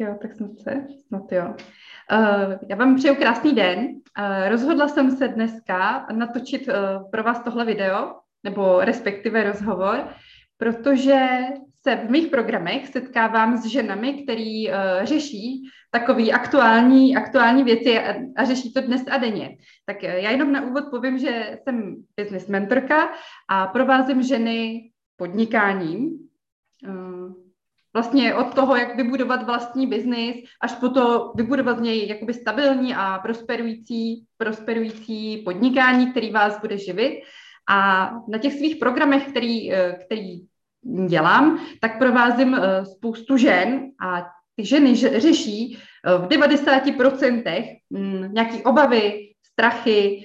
jo, tak snad se, snad jo. Uh, já vám přeju krásný den. Uh, rozhodla jsem se dneska natočit uh, pro vás tohle video, nebo respektive rozhovor, protože se v mých programech setkávám s ženami, který uh, řeší takové aktuální, aktuální věci a, a řeší to dnes a denně. Tak já jenom na úvod povím, že jsem business mentorka a provázím ženy podnikáním. Uh, vlastně od toho, jak vybudovat vlastní biznis, až po to vybudovat z něj jakoby stabilní a prosperující, prosperující podnikání, který vás bude živit. A na těch svých programech, který, eh, který dělám, tak provázím eh, spoustu žen a ty ženy řeší eh, v 90% mm, nějaké obavy, strachy,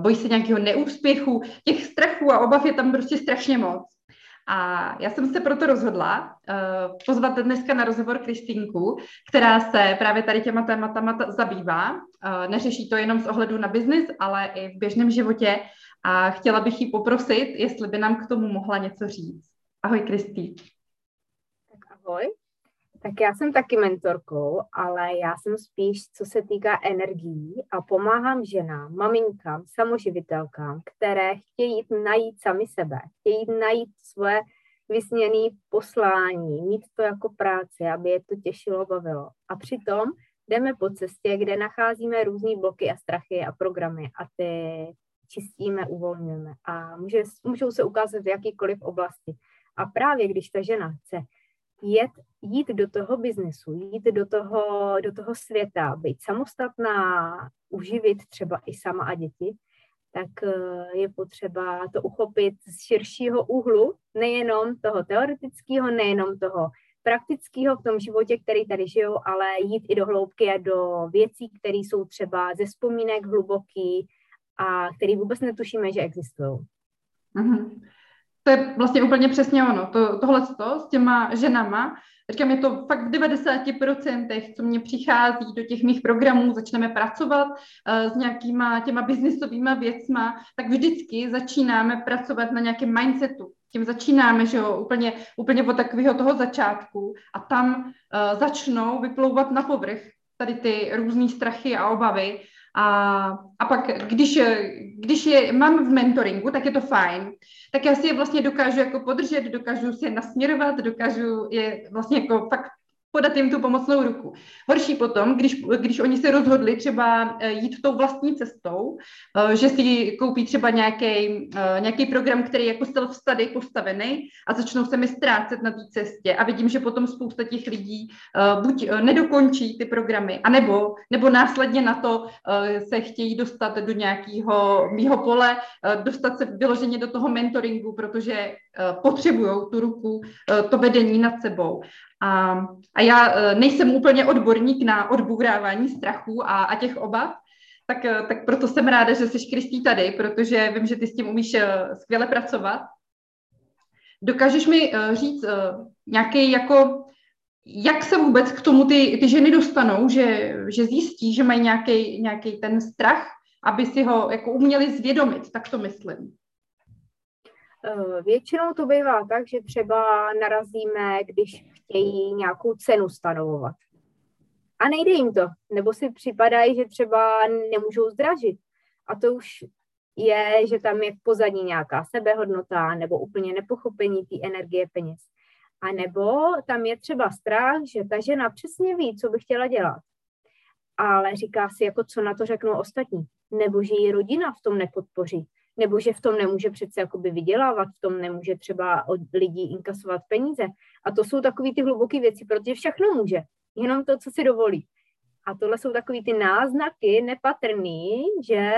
bojí se nějakého neúspěchu. Těch strachů a obav je tam prostě strašně moc. A já jsem se proto rozhodla uh, pozvat dneska na rozhovor Kristýnku, která se právě tady těma tématama zabývá. Uh, neřeší to jenom z ohledu na biznis, ale i v běžném životě. A chtěla bych ji poprosit, jestli by nám k tomu mohla něco říct. Ahoj, Kristý. Tak ahoj. Tak já jsem taky mentorkou, ale já jsem spíš, co se týká energií a pomáhám ženám, maminkám, samoživitelkám, které chtějí najít sami sebe, chtějí najít svoje vysněné poslání, mít to jako práci, aby je to těšilo, bavilo. A přitom jdeme po cestě, kde nacházíme různé bloky a strachy a programy a ty čistíme, uvolňujeme. A může, můžou se ukázat v jakýkoliv oblasti. A právě když ta žena chce jet, jít do toho biznesu, jít do toho, do toho světa, být samostatná, uživit třeba i sama a děti, tak eh, je potřeba to uchopit z širšího úhlu, nejenom toho teoretického, nejenom toho praktického v tom životě, který tady žijou, ale jít i do hloubky a do věcí, které jsou třeba ze vzpomínek hluboký a který vůbec netušíme, že existují. Mm-hmm to je vlastně úplně přesně ono. To, tohle s těma ženama, říkám, je to fakt v 90%, co mě přichází do těch mých programů, začneme pracovat uh, s nějakýma těma biznisovými věcma, tak vždycky začínáme pracovat na nějakém mindsetu. Tím začínáme, že jo, úplně, úplně od takového toho začátku a tam uh, začnou vyplouvat na povrch tady ty různé strachy a obavy a, a pak, když, když je mám v mentoringu, tak je to fajn. Tak já si je vlastně dokážu jako podržet, dokážu si je nasměrovat, dokážu je vlastně jako fakt podat jim tu pomocnou ruku. Horší potom, když, když oni se rozhodli třeba eh, jít tou vlastní cestou, eh, že si koupí třeba nějaký, eh, nějaký program, který je jako self-study postavený a začnou se mi ztrácet na té cestě a vidím, že potom spousta těch lidí buď nedokončí ty programy, anebo nebo následně na to se chtějí dostat do nějakého mýho pole, dostat se vyloženě do toho mentoringu, protože potřebují tu ruku, to vedení nad sebou. A, a já e, nejsem úplně odborník na odbourávání strachu a, a těch obav, tak, e, tak proto jsem ráda, že jsi Kristý tady, protože vím, že ty s tím umíš e, skvěle pracovat. Dokážeš mi říct nějaký jako, jak se vůbec k tomu ty, ty ženy dostanou, že, že zjistí, že mají nějaký, nějaký ten strach, aby si ho jako uměli zvědomit, tak to myslím. Většinou to bývá tak, že třeba narazíme, když chtějí nějakou cenu stanovovat. A nejde jim to, nebo si připadají, že třeba nemůžou zdražit. A to už je, že tam je v pozadí nějaká sebehodnota nebo úplně nepochopení té energie peněz. A nebo tam je třeba strach, že ta žena přesně ví, co by chtěla dělat. Ale říká si, jako co na to řeknou ostatní. Nebo že ji rodina v tom nepodpoří nebo že v tom nemůže přece jakoby vydělávat, v tom nemůže třeba od lidí inkasovat peníze. A to jsou takové ty hluboké věci, protože všechno může, jenom to, co si dovolí. A tohle jsou takové ty náznaky nepatrný, že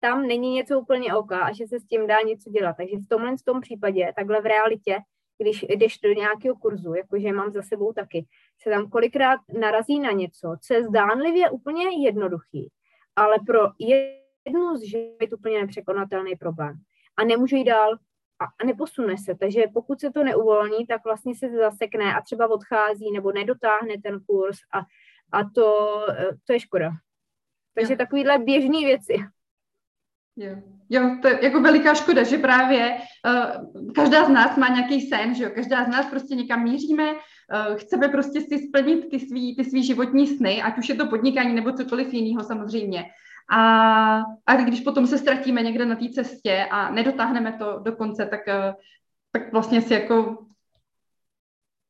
tam není něco úplně oka a že se s tím dá něco dělat. Takže v tomhle v tom případě, takhle v realitě, když jdeš do nějakého kurzu, jakože mám za sebou taky, se tam kolikrát narazí na něco, co je zdánlivě úplně jednoduchý, ale pro jednu z živit úplně nepřekonatelný problém. A nemůže jít dál a neposune se. Takže pokud se to neuvolní, tak vlastně se zasekne a třeba odchází nebo nedotáhne ten kurz a, a to, to je škoda. Takže jo. takovýhle běžné věci. Jo. jo, to je jako veliká škoda, že právě uh, každá z nás má nějaký sen, že jo, každá z nás prostě někam míříme, uh, chceme prostě si splnit ty svý, ty svý životní sny, ať už je to podnikání nebo cokoliv jiného samozřejmě. A, a když potom se ztratíme někde na té cestě a nedotáhneme to do konce, tak, uh, tak vlastně si jako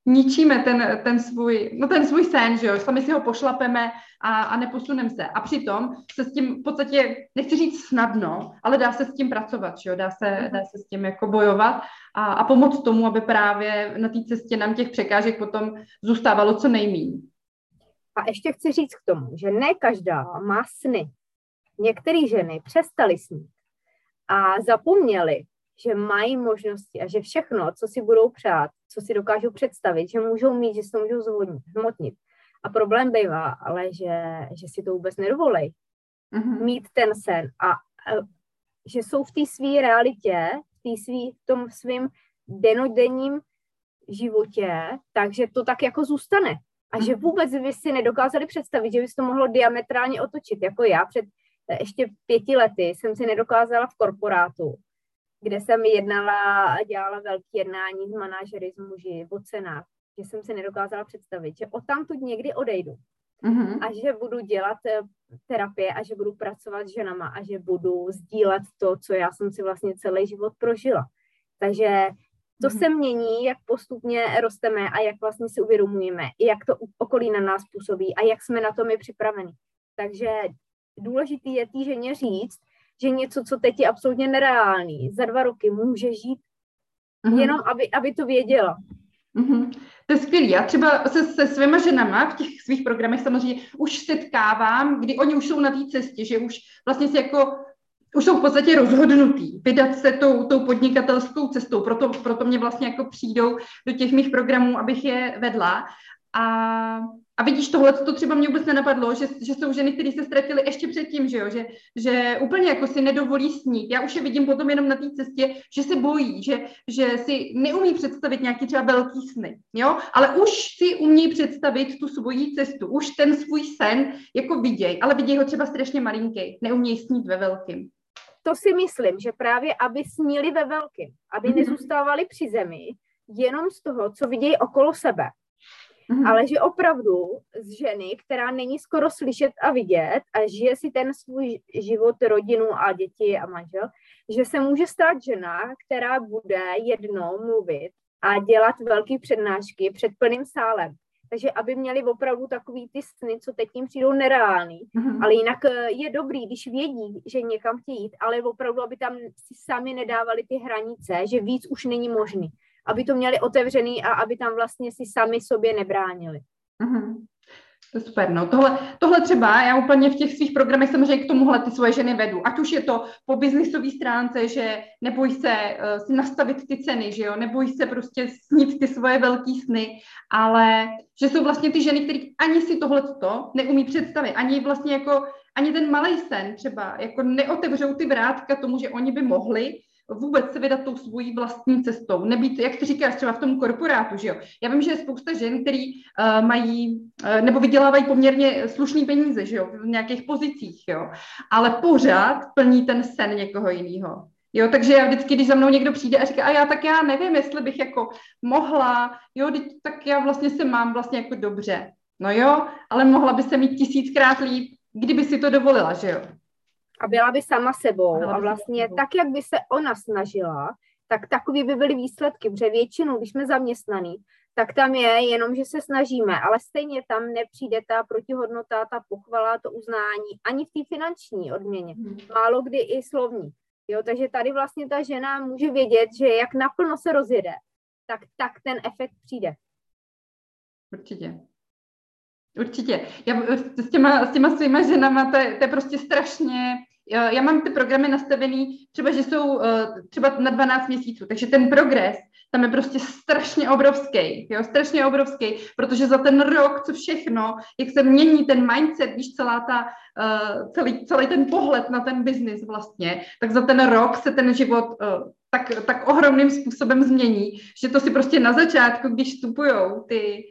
ničíme ten, ten, svůj, no ten svůj sen, že jo, sami si ho pošlapeme a, a neposuneme se. A přitom se s tím v podstatě, nechci říct snadno, ale dá se s tím pracovat, že jo, dá se, mhm. dá se s tím jako bojovat a, a pomoct tomu, aby právě na té cestě nám těch překážek potom zůstávalo co nejméně. A ještě chci říct k tomu, že ne každá má sny. Některé ženy přestaly snít a zapomněly, že mají možnosti a že všechno, co si budou přát, co si dokážou představit, že můžou mít, že se to můžou zvodnit, hmotnit. A problém bývá, ale že, že si to vůbec nedovolej. Mm-hmm. Mít ten sen a, a že jsou v té své realitě, v, tý svý, v tom svým denodenním životě, takže to tak jako zůstane. A že mhm. vůbec by si nedokázali představit, že by se to mohlo diametrálně otočit. Jako já před ještě pěti lety jsem si nedokázala v korporátu kde jsem jednala a dělala velké jednání s manažery, s muži o cenách, že jsem si nedokázala představit, že o tamtud někdy odejdu mm-hmm. a že budu dělat eh, terapie a že budu pracovat s ženama a že budu sdílet to, co já jsem si vlastně celý život prožila. Takže to mm-hmm. se mění, jak postupně rosteme a jak vlastně si uvědomujeme, jak to okolí na nás působí a jak jsme na to my připraveni. Takže důležitý je té ženě říct, že něco, co teď je absolutně nereálný, za dva roky může žít, mm-hmm. jenom aby, aby to věděla. Mm-hmm. To je skvělé. Já třeba se, se svýma ženama v těch svých programech samozřejmě už setkávám, kdy oni už jsou na té cestě, že už vlastně si jako už jsou v podstatě rozhodnutý vydat se tou, tou podnikatelskou cestou, proto, proto mě vlastně jako přijdou do těch mých programů, abych je vedla. A a vidíš, tohle to třeba mě vůbec nenapadlo, že, že jsou ženy, které se ztratily ještě předtím, že, jo? Že, že úplně jako si nedovolí snít. Já už je vidím potom jenom na té cestě, že se bojí, že, že si neumí představit nějaký třeba velký sny, jo? ale už si umí představit tu svoji cestu, už ten svůj sen jako viděj, ale viděj ho třeba strašně malinký, neumějí snít ve velkým. To si myslím, že právě aby snili ve velkým, aby mm-hmm. nezůstávali při zemi, jenom z toho, co vidějí okolo sebe Mm-hmm. Ale že opravdu z ženy, která není skoro slyšet a vidět a žije si ten svůj život, rodinu a děti a manžel, že se může stát žena, která bude jednou mluvit a dělat velké přednášky před plným sálem. Takže aby měli opravdu takový ty sny, co teď jim přijdou nereální. Mm-hmm. Ale jinak eh, je dobrý, když vědí, že někam chtějí jít, ale opravdu, aby tam si sami nedávali ty hranice, že víc už není možný aby to měli otevřený a aby tam vlastně si sami sobě nebránili. Mm-hmm. To je super, no. Tohle, tohle třeba, já úplně v těch svých programech samozřejmě k tomuhle ty svoje ženy vedu. Ať už je to po biznisové stránce, že neboj se uh, si nastavit ty ceny, že jo, neboj se prostě snít ty svoje velký sny, ale že jsou vlastně ty ženy, které ani si tohleto neumí představit, ani vlastně jako, ani ten malý sen třeba, jako neotevřou ty vrátka tomu, že oni by mohli, vůbec se vydat tou svojí vlastní cestou, nebýt, jak ty říkáš, třeba v tom korporátu, že jo. Já vím, že je spousta žen, který uh, mají, uh, nebo vydělávají poměrně slušný peníze, že jo, v nějakých pozicích, jo, ale pořád plní ten sen někoho jiného. Jo, takže já vždycky, když za mnou někdo přijde a říká, a já tak já nevím, jestli bych jako mohla, jo, tak já vlastně se mám vlastně jako dobře. No jo, ale mohla by se mít tisíckrát líp, kdyby si to dovolila, že jo a byla by sama sebou a vlastně tak, jak by se ona snažila, tak takový by byly výsledky, protože většinou, když jsme zaměstnaný, tak tam je jenom, že se snažíme, ale stejně tam nepřijde ta protihodnota, ta pochvala, to uznání, ani v té finanční odměně. Hmm. Málo kdy i slovní. Jo, takže tady vlastně ta žena může vědět, že jak naplno se rozjede, tak, tak ten efekt přijde. Určitě. Určitě. Já s těma, s těma svýma ženama, to je, to je prostě strašně, já mám ty programy nastavený, třeba, že jsou eh, třeba na 12 měsíců, takže ten progres tam je prostě strašně obrovský, jo, strašně obrovský, protože za ten rok, co všechno, jak se mění ten mindset, víš, celá ta, uh, celý, celý ten pohled na ten biznis vlastně, tak za ten rok se ten život uh, tak, tak ohromným způsobem změní, že to si prostě na začátku, když vstupují ty,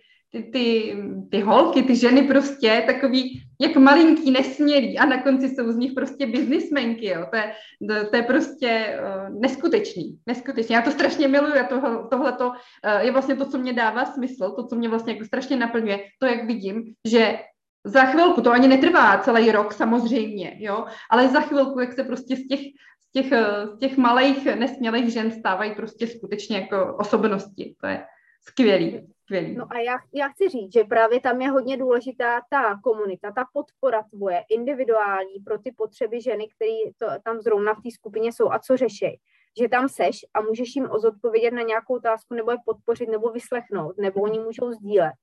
ty ty, ty, holky, ty ženy prostě takový jak malinký, nesmělý a na konci jsou z nich prostě biznismenky, jo. To je, to, to je prostě uh, neskutečný, neskutečný. Já to strašně miluji a tohle, tohleto uh, je vlastně to, co mě dává smysl, to, co mě vlastně jako strašně naplňuje, to, jak vidím, že za chvilku, to ani netrvá celý rok samozřejmě, jo, ale za chvilku, jak se prostě z těch, z těch, eh, z těch malých nesmělých žen stávají prostě skutečně jako osobnosti. To je skvělý. Skvělý. No a já, já chci říct, že právě tam je hodně důležitá ta komunita, ta podpora tvoje, individuální pro ty potřeby ženy, které tam zrovna v té skupině jsou a co řeší. Že tam seš a můžeš jim zodpovědět na nějakou otázku, nebo je podpořit, nebo vyslechnout, nebo oni můžou sdílet.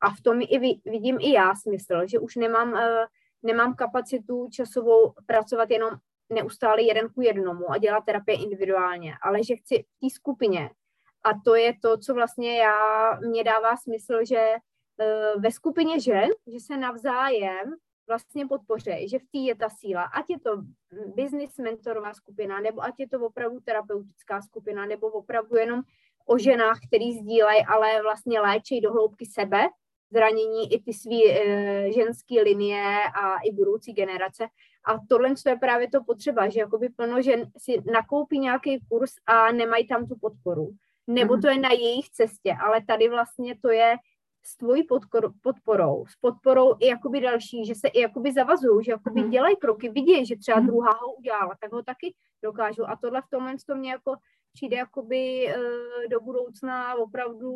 A v tom i vidím i já smysl, že už nemám, uh, nemám kapacitu časovou pracovat jenom neustále jeden ku jednomu a dělat terapie individuálně, ale že chci v té skupině a to je to, co vlastně já, mě dává smysl, že uh, ve skupině žen, že se navzájem vlastně podpoře, že v té je ta síla, ať je to business mentorová skupina, nebo ať je to opravdu terapeutická skupina, nebo opravdu jenom o ženách, který sdílejí, ale vlastně léčej do hloubky sebe, zranění i ty svý e, ženské linie a i budoucí generace. A tohle je právě to potřeba, že jakoby plno žen si nakoupí nějaký kurz a nemají tam tu podporu nebo mhm. to je na jejich cestě, ale tady vlastně to je s tvojí podporou, s podporou i jakoby další, že se i jakoby zavazují, že jakoby mm. dělají kroky, vidí, že třeba mhm. druhá ho udělala, tak ho taky dokážu. A tohle v tomhle to mě jako přijde jakoby uh, do budoucna opravdu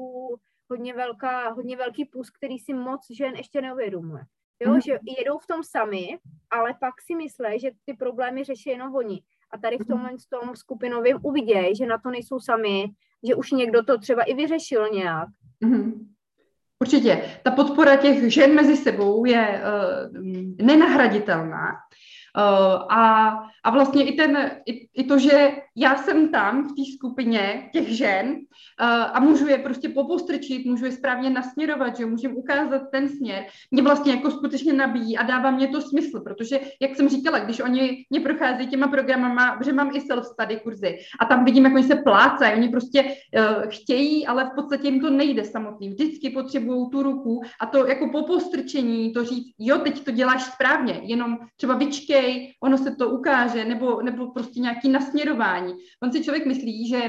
hodně, velká, hodně velký plus, který si moc žen ještě neuvědomuje. Jo, mm. že jedou v tom sami, ale pak si myslí, že ty problémy řeší jenom oni. A tady v mhm. tomhle tom skupinovém uvidějí, že na to nejsou sami, že už někdo to třeba i vyřešil nějak. Mm-hmm. Určitě. Ta podpora těch žen mezi sebou je uh, nenahraditelná. Uh, a, a vlastně i, ten, i, i to, že já jsem tam v té skupině těch žen uh, a můžu je prostě popostrčit, můžu je správně nasměrovat, že můžu ukázat ten směr, mě vlastně jako skutečně nabíjí a dává mě to smysl, protože, jak jsem říkala, když oni mě procházejí těma programama, že mám i self-study kurzy a tam vidím, jak oni se plácají, oni prostě uh, chtějí, ale v podstatě jim to nejde samotný. Vždycky potřebují tu ruku a to jako popostrčení, to říct, jo, teď to děláš správně, jenom třeba vyčkej, ono se to ukáže, nebo, nebo prostě nějaký nasměrování. On si člověk myslí, že,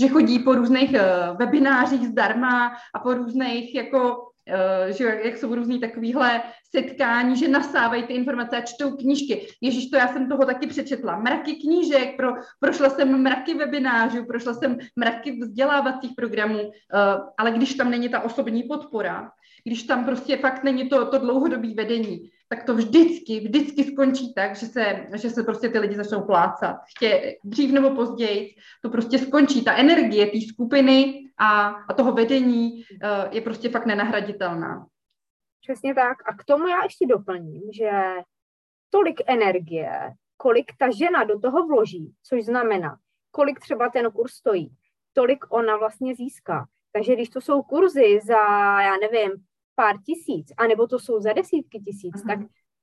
že chodí po různých uh, webinářích zdarma a po různých jako Uh, že jak jsou různý takovýhle setkání, že nasávají ty informace a čtou knížky. Ježíš, to já jsem toho taky přečetla. Mraky knížek, pro, prošla jsem mraky webinářů, prošla jsem mraky vzdělávacích programů, uh, ale když tam není ta osobní podpora, když tam prostě fakt není to, to dlouhodobé vedení, tak to vždycky, vždycky skončí tak, že se, že se prostě ty lidi začnou plácat. Chtě, dřív nebo později to prostě skončí. Ta energie té skupiny a, a toho vedení uh, je prostě fakt nenahraditelná. Přesně tak. A k tomu já ještě doplním, že tolik energie, kolik ta žena do toho vloží, což znamená, kolik třeba ten kurz stojí, tolik ona vlastně získá. Takže když to jsou kurzy za, já nevím, pár tisíc, anebo to jsou za desítky tisíc, uh-huh. tak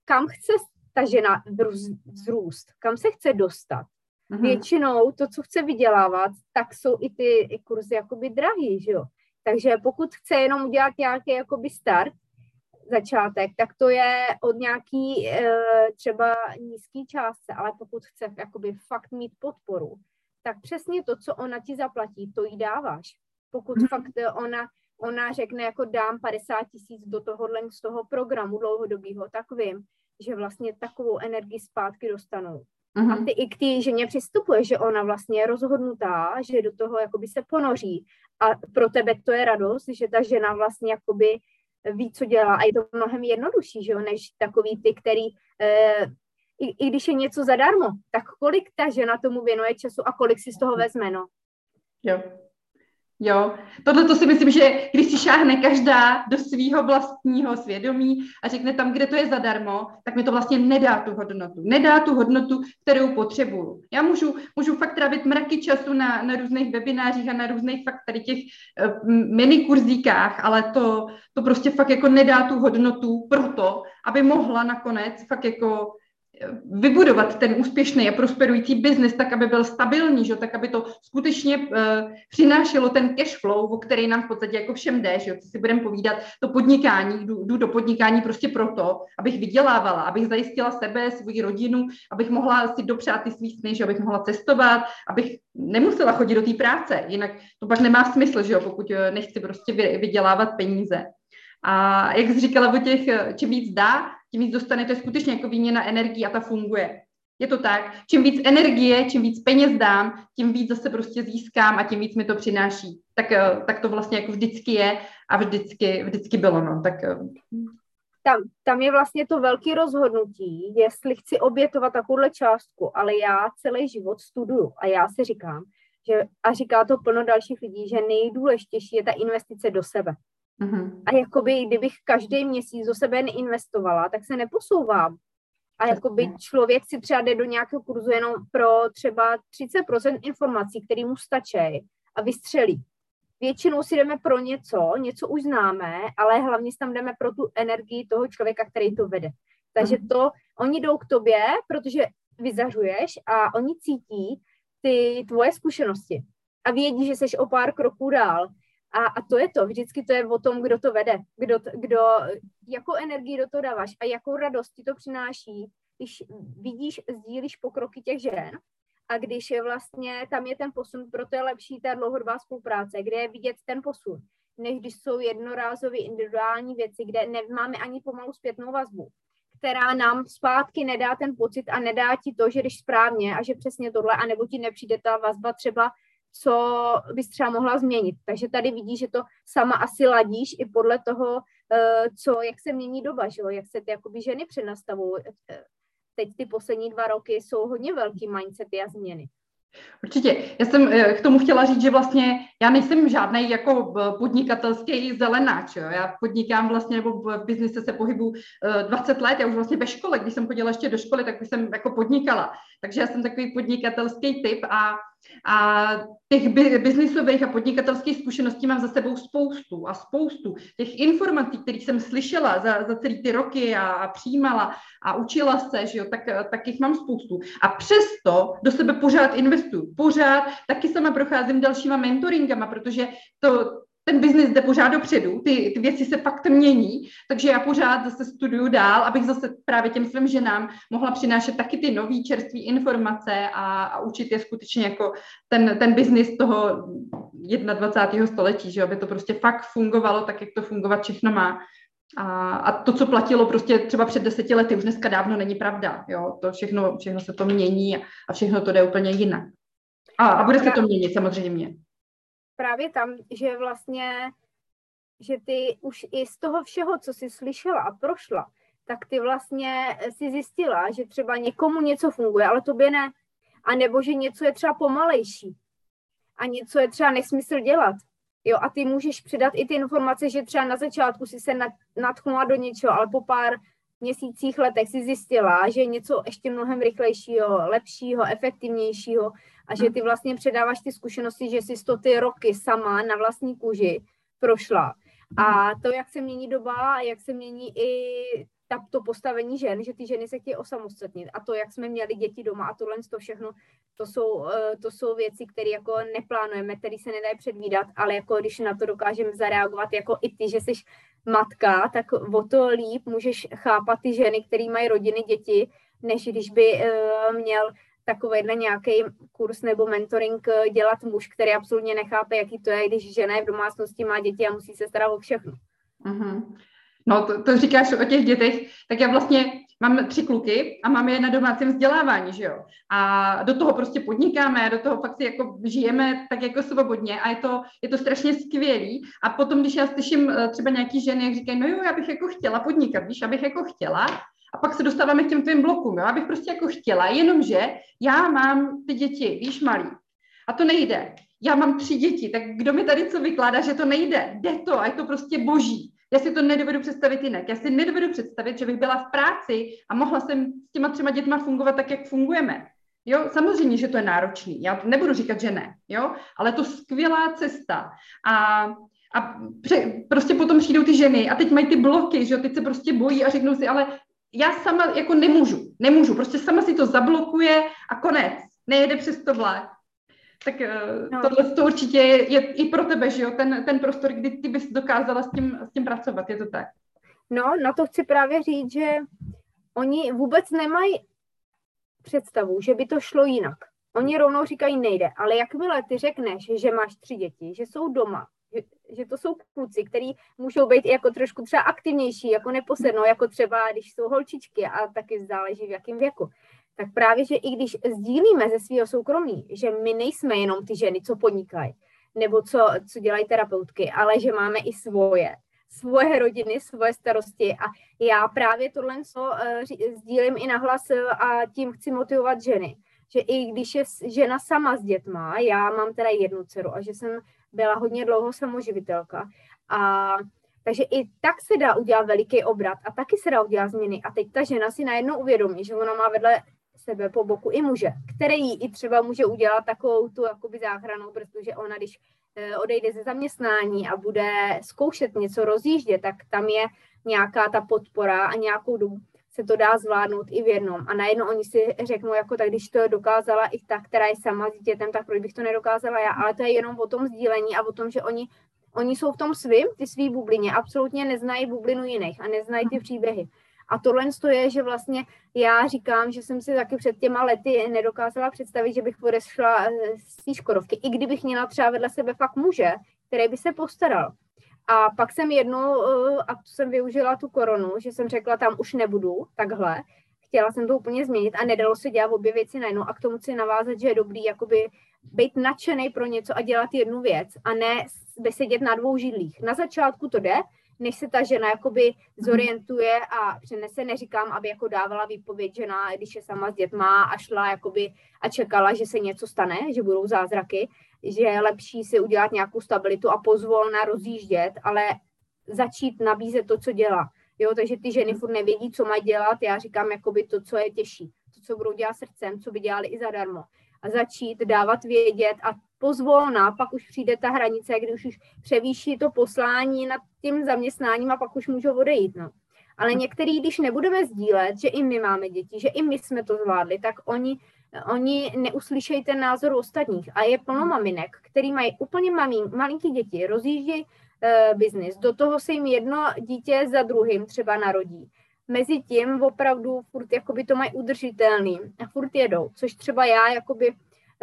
kam chce ta žena vzrůst, kam se chce dostat. Uh-huh. Většinou to, co chce vydělávat, tak jsou i ty i kurzy jakoby drahý, že jo. Takže pokud chce jenom udělat nějaký jakoby start, začátek, tak to je od nějaký e, třeba nízký částce, ale pokud chce jakoby fakt mít podporu, tak přesně to, co ona ti zaplatí, to jí dáváš. Pokud mm. fakt ona ona řekne, jako dám 50 tisíc do tohohle z toho programu dlouhodobého, tak vím, že vlastně takovou energii zpátky dostanou. Uh-huh. A mhm. ty i k té ženě přistupuje, že ona vlastně je rozhodnutá, že do toho jakoby se ponoří. A pro tebe to je radost, že ta žena vlastně jakoby ví, co dělá a je to mnohem jednodušší, že jo, než takový ty, který eh, i, i když je něco zadarmo, tak kolik ta žena tomu věnuje času a kolik si z toho vezme, no. Jo, Jo, tohle to si myslím, že když si šáhne každá do svého vlastního svědomí a řekne tam, kde to je zadarmo, tak mi to vlastně nedá tu hodnotu. Nedá tu hodnotu, kterou potřebuju. Já můžu, můžu fakt trávit mraky času na, na různých webinářích a na různých fakt tady těch uh, mini kurzíkách, ale to, to prostě fakt jako nedá tu hodnotu proto, aby mohla nakonec fakt jako vybudovat ten úspěšný a prosperující biznis tak, aby byl stabilní, že? tak, aby to skutečně uh, přinášelo ten cash flow, o který nám v podstatě jako všem jde, že? co si budeme povídat, to podnikání, jdu, jdu do podnikání prostě proto, abych vydělávala, abych zajistila sebe, svou rodinu, abych mohla si dopřát ty svý sny, že abych mohla cestovat, abych nemusela chodit do té práce, jinak to pak nemá smysl, že pokud eh, nechci prostě vydělávat peníze. A jak jsi říkala o těch, eh, čím víc dá, tím víc dostane, to je skutečně jako výměna energii a ta funguje. Je to tak. Čím víc energie, čím víc peněz dám, tím víc zase prostě získám a tím víc mi to přináší. Tak, eh, tak to vlastně jako vždycky je a vždycky, vždycky bylo. No. Tak, eh, tam, tam je vlastně to velké rozhodnutí, jestli chci obětovat takovouhle částku, ale já celý život studuju a já si říkám, že, a říká to plno dalších lidí, že nejdůležitější je ta investice do sebe. Mm-hmm. A jakoby, kdybych každý měsíc do sebe neinvestovala, tak se neposouvám. A jakoby člověk si třeba jde do nějakého kurzu jenom pro třeba 30% informací, které mu stačí a vystřelí. Většinou si jdeme pro něco, něco už známe, ale hlavně si tam jdeme pro tu energii toho člověka, který to vede. Takže mhm. to, oni jdou k tobě, protože vyzařuješ a oni cítí ty tvoje zkušenosti a vědí, že jsi o pár kroků dál a, a to je to, vždycky to je o tom, kdo to vede, kdo, kdo, jakou energii do toho dáváš a jakou radost ti to přináší, když vidíš, sdílíš pokroky těch žen a když je vlastně tam je ten posun, proto je lepší ta dlouhodobá spolupráce, kde je vidět ten posun, než když jsou jednorázové individuální věci, kde nemáme ani pomalu zpětnou vazbu, která nám zpátky nedá ten pocit a nedá ti to, že jdeš správně a že přesně tohle, anebo ti nepřijde ta vazba třeba co bys třeba mohla změnit. Takže tady vidíš, že to sama asi ladíš i podle toho, eh, co, jak se mění doba, že jo? jak se ty jakoby ženy přenastavují. Eh, teď ty poslední dva roky jsou hodně velký mindsety a změny. Určitě. Já jsem eh, k tomu chtěla říct, že vlastně já nejsem žádný jako podnikatelský zelenáč. Jo. Já podnikám vlastně, nebo v biznise se pohybu 20 let, já už vlastně ve škole, když jsem chodila ještě do školy, tak už jsem jako podnikala. Takže já jsem takový podnikatelský typ a a těch biznisových a podnikatelských zkušeností mám za sebou spoustu a spoustu. Těch informací, které jsem slyšela za, za celý ty roky a, a přijímala a učila se, že jo, tak, tak jich mám spoustu. A přesto do sebe pořád investuju. Pořád taky sama procházím dalšíma mentoringama, protože to, ten biznis jde pořád dopředu, ty, ty věci se fakt mění, takže já pořád zase studuju dál, abych zase právě těm svým ženám mohla přinášet taky ty nové čerstvé informace a, a učit je skutečně jako ten, ten biznis toho 21. století, že aby to prostě fakt fungovalo tak, jak to fungovat všechno má. A, a to, co platilo prostě třeba před deseti lety, už dneska dávno není pravda. Jo? To všechno, všechno se to mění a všechno to jde úplně jinak. A, a bude se to měnit samozřejmě právě tam, že vlastně, že ty už i z toho všeho, co jsi slyšela a prošla, tak ty vlastně si zjistila, že třeba někomu něco funguje, ale tobě ne. A nebo že něco je třeba pomalejší. A něco je třeba nesmysl dělat. Jo, a ty můžeš přidat i ty informace, že třeba na začátku si se natchnula do něčeho, ale po pár měsících, letech si zjistila, že něco ještě mnohem rychlejšího, lepšího, efektivnějšího a že ty vlastně předáváš ty zkušenosti, že jsi to ty roky sama na vlastní kůži prošla. A to, jak se mění doba a jak se mění i ta, to postavení žen, že ty ženy se chtějí osamostatnit a to, jak jsme měli děti doma a tohle to všechno, to jsou, eh, to jsou věci, které jako neplánujeme, které se nedají předvídat, ale jako když na to dokážeme zareagovat jako i ty, že jsi matka, tak o to líp můžeš chápat ty ženy, které mají rodiny, děti, než když by uh, měl takovýhle nějaký kurz nebo mentoring eh, dělat muž, který absolutně nechápe, jaký to je, když žena je v domácnosti, má děti a musí se starat o všechno. Mm-hmm. No, to, to říkáš o těch dětech, tak já vlastně mám tři kluky a máme je na domácím vzdělávání, že jo. A do toho prostě podnikáme, do toho fakt si jako žijeme tak jako svobodně a je to, je to strašně skvělý. A potom, když já slyším eh, třeba nějaký ženy, jak říkají, no jo, já bych jako chtěla podnikat, víš, abych jako chtěla, a pak se dostáváme k těm tvým blokům, jo? abych prostě jako chtěla, jenomže já mám ty děti, víš, malý. A to nejde. Já mám tři děti, tak kdo mi tady co vykládá, že to nejde? Jde to a je to prostě boží. Já si to nedovedu představit jinak. Já si nedovedu představit, že bych byla v práci a mohla jsem s těma třema dětma fungovat tak, jak fungujeme. Jo, samozřejmě, že to je náročný. Já nebudu říkat, že ne, jo, ale to skvělá cesta. A, a pře, prostě potom přijdou ty ženy a teď mají ty bloky, že jo, teď se prostě bojí a řeknou si, ale já sama jako nemůžu, nemůžu, prostě sama si to zablokuje a konec, nejede přes to vlak. Tak eh, no. tohle to určitě je, je i pro tebe, že jo, ten, ten prostor, kdy ty bys dokázala s tím, s tím pracovat, je to tak? No, na to chci právě říct, že oni vůbec nemají představu, že by to šlo jinak. Oni rovnou říkají nejde, ale jakmile ty řekneš, že máš tři děti, že jsou doma, že, to jsou kluci, kteří můžou být jako trošku třeba aktivnější, jako neposednou, jako třeba když jsou holčičky a taky záleží v jakém věku. Tak právě, že i když sdílíme ze svého soukromí, že my nejsme jenom ty ženy, co podnikají, nebo co, co dělají terapeutky, ale že máme i svoje, svoje rodiny, svoje starosti a já právě tohle co, uh, sdílím i nahlas uh, a tím chci motivovat ženy, že i když je žena sama s dětma, já mám teda jednu dceru a že jsem byla hodně dlouho samoživitelka a takže i tak se dá udělat veliký obrat a taky se dá udělat změny. A teď ta žena si najednou uvědomí, že ona má vedle sebe po boku i muže, který jí i třeba může udělat takovou tu jakoby záchranu, protože ona, když eh, odejde ze zaměstnání a bude zkoušet něco rozjíždět, tak tam je nějaká ta podpora a nějakou dobu se to dá zvládnout i v jednom. A najednou oni si řeknou, jako tak když to dokázala i ta, která je sama s dítětem, tak proč bych to nedokázala já. Ale to je jenom o tom sdílení a o tom, že oni, oni jsou v tom svým, ty svý bublině, absolutně neznají bublinu jiných a neznají ty příběhy. A tohle je, že vlastně já říkám, že jsem si taky před těma lety nedokázala představit, že bych odešla z té Škodovky, i kdybych měla třeba vedle sebe fakt muže, který by se postaral. A pak jsem jednou, eh, a tu jsem využila tu koronu, že jsem řekla, tam už nebudu takhle. Chtěla jsem to úplně změnit a nedalo se dělat obě věci najednou. A k tomu chci navázat, že je dobrý jakoby být nadšený pro něco a dělat jednu věc a ne sedět na dvou židlích. Na začátku to jde, než se ta žena jakoby zorientuje a přenese, neříkám, aby jako dávala výpověď žena, když je sama s dětma a šla jakoby a čekala, že se něco stane, že budou zázraky, že je lepší si udělat nějakou stabilitu a pozvolna rozjíždět, ale začít nabízet to, co dělá. Jo, takže ty ženy furt nevědí, co mají dělat. Já říkám jakoby to, co je těžší. To, co budou dělat srdcem, co by dělali i zadarmo. A začít dávat vědět a pozvolna, pak už přijde ta hranice, kdy už, už převýší to poslání nad tím zaměstnáním a pak už můžou odejít. No. Ale některý, když nebudeme sdílet, že i my máme děti, že i my jsme to zvládli, tak oni oni neuslyšejí ten názor ostatních. A je plno maminek, který mají úplně mamí, malinký děti, rozjíždějí uh, biznis, do toho se jim jedno dítě za druhým třeba narodí. Mezi tím opravdu furt jakoby to mají udržitelný a furt jedou, což třeba já jakoby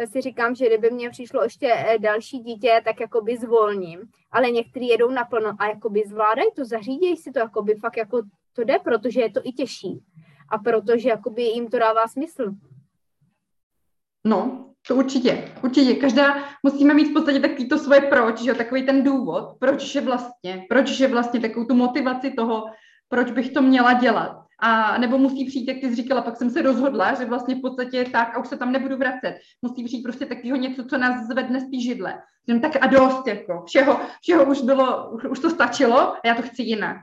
si říkám, že kdyby mě přišlo ještě eh, další dítě, tak jakoby zvolním, ale někteří jedou naplno a jakoby zvládají to, zařídějí si to, jakoby fakt jako to jde, protože je to i těžší. A protože jakoby jim to dává smysl. No, to určitě, určitě. Každá musíme mít v podstatě takový to svoje proč, že takový ten důvod, proč je vlastně, proč je vlastně takovou tu motivaci toho, proč bych to měla dělat. A nebo musí přijít, jak ty jsi říkala, pak jsem se rozhodla, že vlastně v podstatě tak a už se tam nebudu vracet. Musí přijít prostě takového něco, co nás zvedne z té židle. Že tak a dost, jako všeho, všeho už bylo, už to stačilo a já to chci jinak.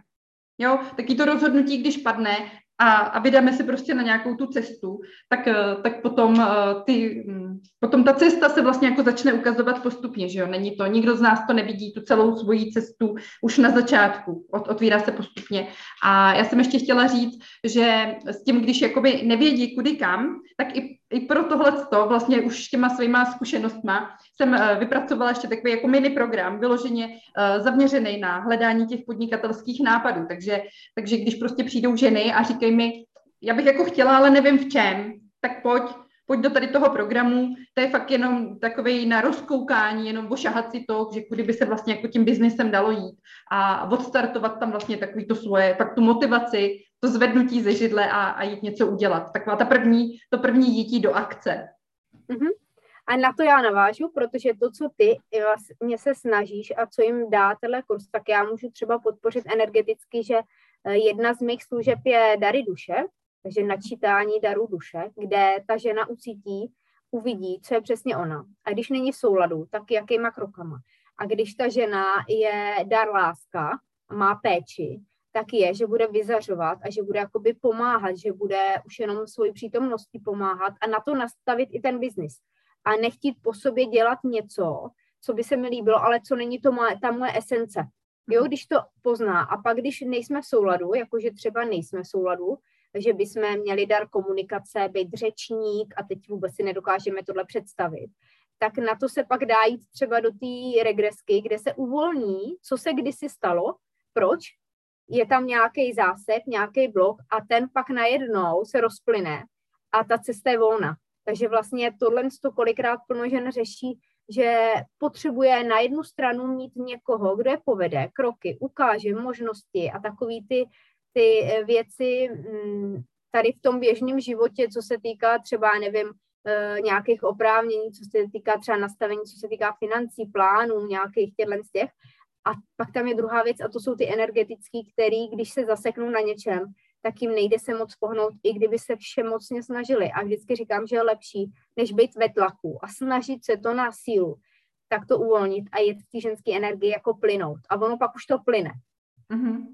Jo, taky to rozhodnutí, když padne, a, a vydáme se prostě na nějakou tu cestu, tak, eh, tak potom, eh, ty, hm, potom ta cesta se vlastně jako začne ukazovat postupně, že jo, není to, nikdo z nás to nevidí, tu celou svoji cestu už na začátku, Ot, otvírá se postupně. A já jsem ještě chtěla říct, že s tím, když jakoby nevědí kudy kam, tak i, i pro tohle vlastně už těma svýma zkušenostma jsem eh, vypracovala ještě takový jako mini program, vyloženě zaměřený na hledání těch podnikatelských nápadů, takže, takže když prostě přijdou ženy a říkají mi, já bych jako chtěla, ale nevím v čem, tak pojď, pojď do tady toho programu, to je fakt jenom takový na rozkoukání, jenom ošahat si to, že kudy by se vlastně jako tím biznesem dalo jít a odstartovat tam vlastně takový to svoje, pak tu motivaci, to zvednutí ze židle a, a jít něco udělat. Taková ta první, to první jítí do akce. Mm-hmm. A na to já navážu, protože to, co ty vlastně se snažíš a co jim dá tenhle kurz, tak já můžu třeba podpořit energeticky, že Eh, jedna z mých služeb je dary duše, takže načítání darů duše, kde ta žena ucítí, uvidí, co je přesně ona. A když není v souladu, tak jakýma krokama. A když ta žena je dar láska, má péči, tak je, že bude vyzařovat a že bude jakoby pomáhat, že bude už jenom svoji přítomností pomáhat a na to nastavit i ten biznis. A nechtít po sobě dělat něco, co by se mi líbilo, ale co není to moje, ta moje esence. Jo, když to pozná a pak, když nejsme v souladu, jakože třeba nejsme v souladu, že bychom měli dar komunikace, být řečník a teď vůbec si nedokážeme tohle představit, tak na to se pak dá jít třeba do té regresky, kde se uvolní, co se kdysi stalo, proč, je tam nějaký zásek, nějaký blok a ten pak najednou se rozplyne a ta cesta je volná. Takže vlastně tohle to kolikrát plno žen řeší, že potřebuje na jednu stranu mít někoho, kdo je povede, kroky, ukáže možnosti a takový ty, ty věci mm, tady v tom běžném životě, co se týká třeba, nevím, eh, nějakých oprávnění, co se týká třeba nastavení, co se týká financí, plánů, nějakých těchto z těch. A pak tam je druhá věc a to jsou ty energetické, které, když se zaseknou na něčem, tak jim nejde se moc pohnout, i kdyby se všemocně snažili. A vždycky říkám, že je lepší, než být ve tlaku a snažit se to na sílu, tak to uvolnit a jet té ženské energii jako plynout. A ono pak už to plyne. Mm-hmm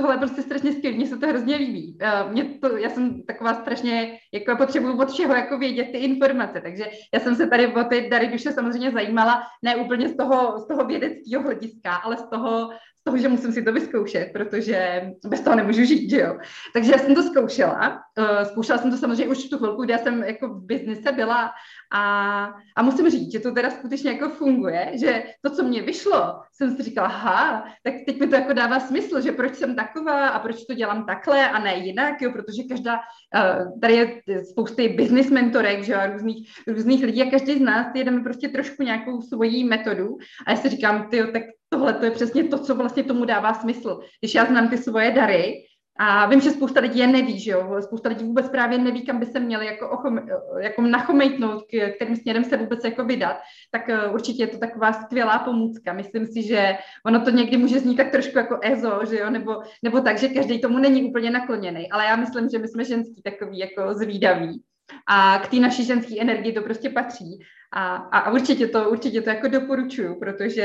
tohle je prostě strašně skvělé, mně se to hrozně líbí. Uh, mě to, já jsem taková strašně, jako potřebuju od všeho jako vědět ty informace, takže já jsem se tady o ty dary duše samozřejmě zajímala, ne úplně z toho, z toho vědeckého hlediska, ale z toho, z toho, že musím si to vyzkoušet, protože bez toho nemůžu žít, že jo. Takže já jsem to zkoušela, uh, zkoušela jsem to samozřejmě už v tu chvilku, kdy já jsem jako v biznise byla a, a musím říct, že to teda skutečně jako funguje, že to, co mě vyšlo, jsem si říkala, aha, tak teď mi to jako dává smysl, že proč jsem taková a proč to dělám takhle a ne jinak, jo, protože každá, uh, tady je spousty business mentorek, že jo, různých, různých lidí a každý z nás jedeme prostě trošku nějakou svoji metodu a já si říkám, ty, tak tohle to je přesně to, co vlastně tomu dává smysl. Když já znám ty svoje dary, a vím, že spousta lidí je neví, že jo? Spousta lidí vůbec právě neví, kam by se měli jako, ochom, jako nachomejtnout, k, kterým směrem se vůbec jako vydat. Tak uh, určitě je to taková skvělá pomůcka. Myslím si, že ono to někdy může znít tak trošku jako ezo, že jo? Nebo, nebo tak, že každý tomu není úplně nakloněný. Ale já myslím, že my jsme ženský takový jako zvídaví. A k té naší ženské energii to prostě patří. A, a určitě to, určitě to jako doporučuju, protože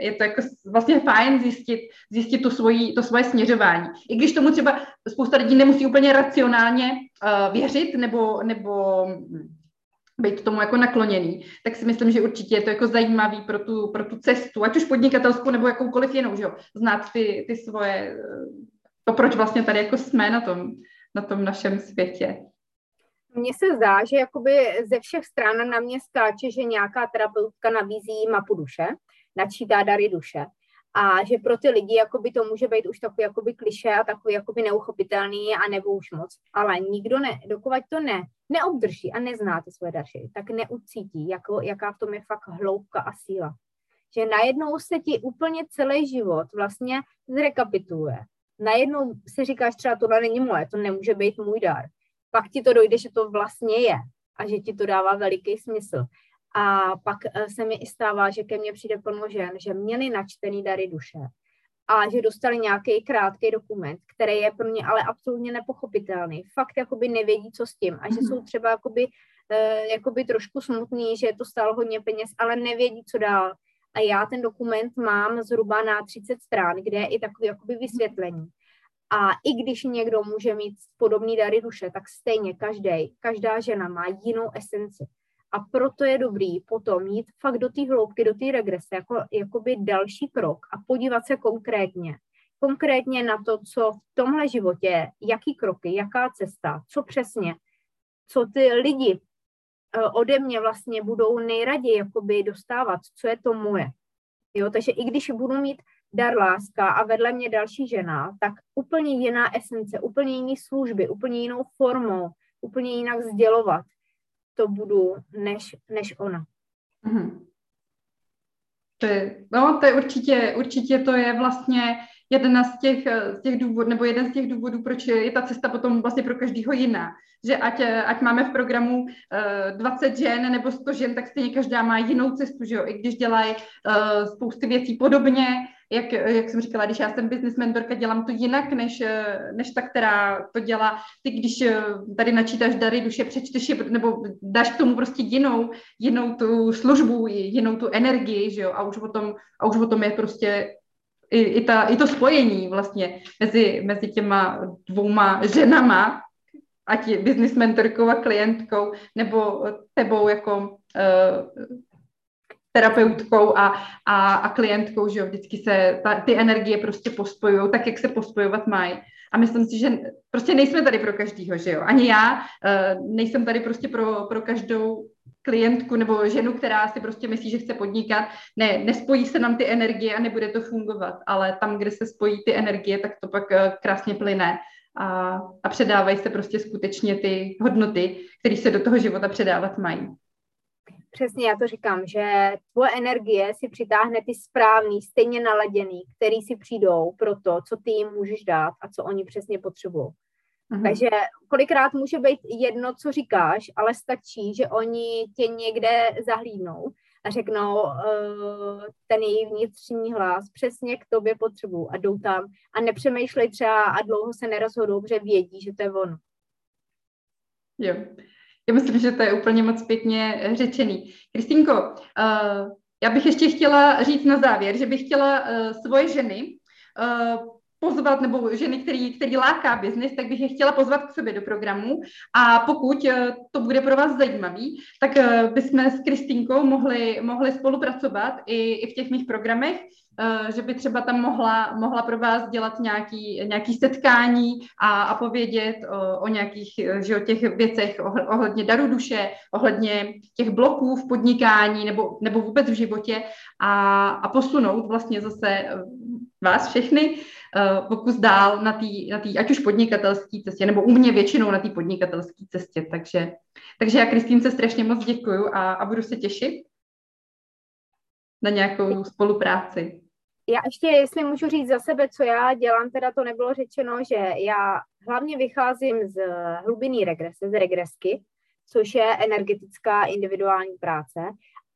je to jako vlastně fajn zjistit, zjistit to, svoji, to svoje směřování. I když tomu třeba spousta lidí nemusí úplně racionálně uh, věřit nebo, nebo být tomu jako nakloněný, tak si myslím, že určitě je to jako zajímavý pro tu, pro tu cestu, ať už podnikatelskou nebo jakoukoliv jinou, že jo, znát ty, ty svoje, to proč vlastně tady jako jsme na tom, na tom našem světě mně se zdá, že jakoby ze všech stran na mě skáče, že nějaká terapeutka nabízí mapu duše, načítá dary duše. A že pro ty lidi jakoby to může být už takový jakoby kliše a takový jakoby neuchopitelný a nebo už moc. Ale nikdo ne, dokud to ne, neobdrží a nezná ty svoje dary, tak neucítí, jako, jaká v tom je fakt hloubka a síla. Že najednou se ti úplně celý život vlastně zrekapituluje. Najednou si říkáš třeba, tohle není moje, to nemůže být můj dar pak ti to dojde, že to vlastně je a že ti to dává veliký smysl. A pak eh, se mi i stává, že ke mně přijde plno žen, že měli načtený dary duše a že dostali nějaký krátký dokument, který je pro ně ale absolutně nepochopitelný. Fakt jakoby nevědí, co s tím a že jsou třeba jakoby, uh, jakoby trošku smutný, že to stálo hodně peněz, ale nevědí, co dál. A já ten dokument mám zhruba na 30 stran, kde je i takový jakoby vysvětlení. A i když někdo může mít podobný dary duše, tak stejně každý, každá žena má jinou esenci. A proto je dobrý potom jít fakt do té hloubky, do té regrese, jako jakoby další krok a podívat se konkrétně. Konkrétně na to, co v tomhle životě, jaký kroky, jaká cesta, co přesně, co ty lidi eh, ode mě vlastně budou nejraději jakoby dostávat, co je to moje. Jo, takže i když budu mít dar láska a vedle mě další žena, tak úplně jiná esence, úplně jiný služby, úplně jinou formou, úplně jinak sdělovat to budu než, než ona. Mm-hmm. To je, no, to je určitě, určitě to je vlastně jedna z těch, z těch důvodů, nebo jeden z těch důvodů, proč je ta cesta potom vlastně pro každého jiná. Že ať, ať máme v programu uh, 20 žen nebo 100 žen, tak stejně každá má jinou cestu, že jo? I když dělají uh, spousty věcí podobně, jak, jak jsem říkala, když já jsem business mentorka, dělám to jinak, než, než ta, která to dělá. Ty, když eh, tady načítáš dary duše, přečteš je, nebo dáš k tomu prostě jinou, jinou tu službu, jinou tu energii, že jo, a už o tom, a už o tom je prostě i, i, ta, i to spojení vlastně mezi, mezi těma dvouma ženama, ať je business mentorkou a klientkou, nebo tebou jako uh, terapeutkou a, a, a klientkou, že jo, vždycky se ta, ty energie prostě pospojují tak, jak se pospojovat mají. A myslím si, že prostě nejsme tady pro každýho, že jo. Ani já uh, nejsem tady prostě pro, pro každou klientku nebo ženu, která si prostě myslí, že chce podnikat. Ne, nespojí se nám ty energie a nebude to fungovat, ale tam, kde se spojí ty energie, tak to pak uh, krásně plyne a, a předávají se prostě skutečně ty hodnoty, které se do toho života předávat mají. Přesně, já to říkám, že tvoje energie si přitáhne ty správný, stejně naladěný, který si přijdou pro to, co ty jim můžeš dát a co oni přesně potřebují. Mhm. Takže kolikrát může být jedno, co říkáš, ale stačí, že oni tě někde zahlídnou a řeknou uh, ten její vnitřní hlas, přesně k tobě potřebuju a jdou tam a nepřemýšlej třeba a dlouho se nerozhodou, protože vědí, že to je ono. Jo. Já myslím, že to je úplně moc pěkně řečený. Kristýnko, uh, já bych ještě chtěla říct na závěr, že bych chtěla uh, svoje ženy pozvat, nebo ženy, který, který láká biznis, tak bych je chtěla pozvat k sobě do programu a pokud eh, to bude pro vás zajímavý, tak eh, bychom s Kristýnkou mohli, mohli spolupracovat i, i v těch mých programech, eh, že by třeba tam mohla, mohla pro vás dělat nějaký, nějaký setkání a, a povědět o, o nějakých že o těch věcech ohledně daru duše, ohledně těch bloků v podnikání nebo, nebo vůbec v životě a, a posunout vlastně zase vás všechny uh, pokus dál na té, na tý, ať už podnikatelské cestě, nebo u mě většinou na té podnikatelské cestě. Takže, takže já Kristýnce strašně moc děkuju a, a budu se těšit na nějakou spolupráci. Já ještě, jestli můžu říct za sebe, co já dělám, teda to nebylo řečeno, že já hlavně vycházím z hlubinný regrese, z regresky, což je energetická individuální práce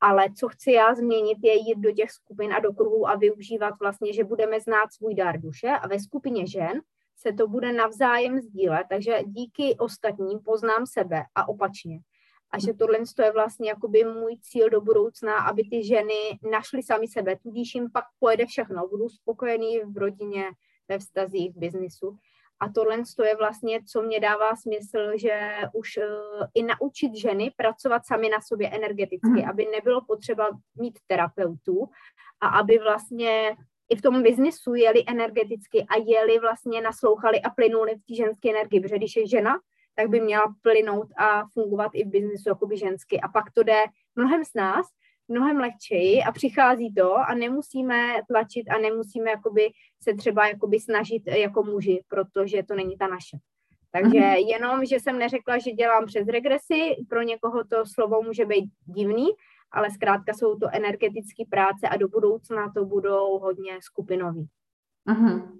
ale co chci já změnit, je jít do těch skupin a do kruhů a využívat vlastně, že budeme znát svůj dar duše a ve skupině žen se to bude navzájem sdílet, takže díky ostatním poznám sebe a opačně. A že tohle je vlastně jakoby můj cíl do budoucna, aby ty ženy našly sami sebe, tudíž jim pak pojede všechno, budou spokojení v rodině, ve vztazích, v biznisu. A tohle je vlastně, co mě dává smysl, že už uh, i naučit ženy pracovat sami na sobě energeticky, mm. aby nebylo potřeba mít terapeutů a aby vlastně i v tom biznisu jeli energeticky a jeli vlastně naslouchali a plynuli v té ženské energii, protože když je žena, tak by měla plynout a fungovat i v biznisu jakoby žensky. A pak to jde mnohem z nás, mnohem lehčeji a přichází to a nemusíme tlačit a nemusíme jakoby se třeba jakoby snažit jako muži, protože to není ta naše. Takže mm-hmm. jenom, že jsem neřekla, že dělám přes regresy, pro někoho to slovo může být divný, ale zkrátka jsou to energetické práce a do budoucna to budou hodně skupinový. Mm-hmm.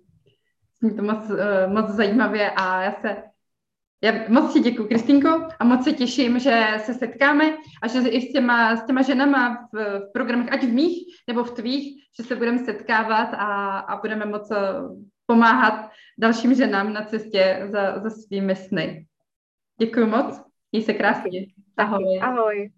to moc, uh, moc zajímavě a já se já moc ti děkuji, Kristýnko, a moc se těším, že se setkáme a že i s těma, s těma ženama v, v programech, ať v mých nebo v tvých, že se budeme setkávat a, a budeme moc eh, pomáhat dalším ženám na cestě za, za svými sny. Děkuji moc, měj se krásně. Ahoj. Ahoj.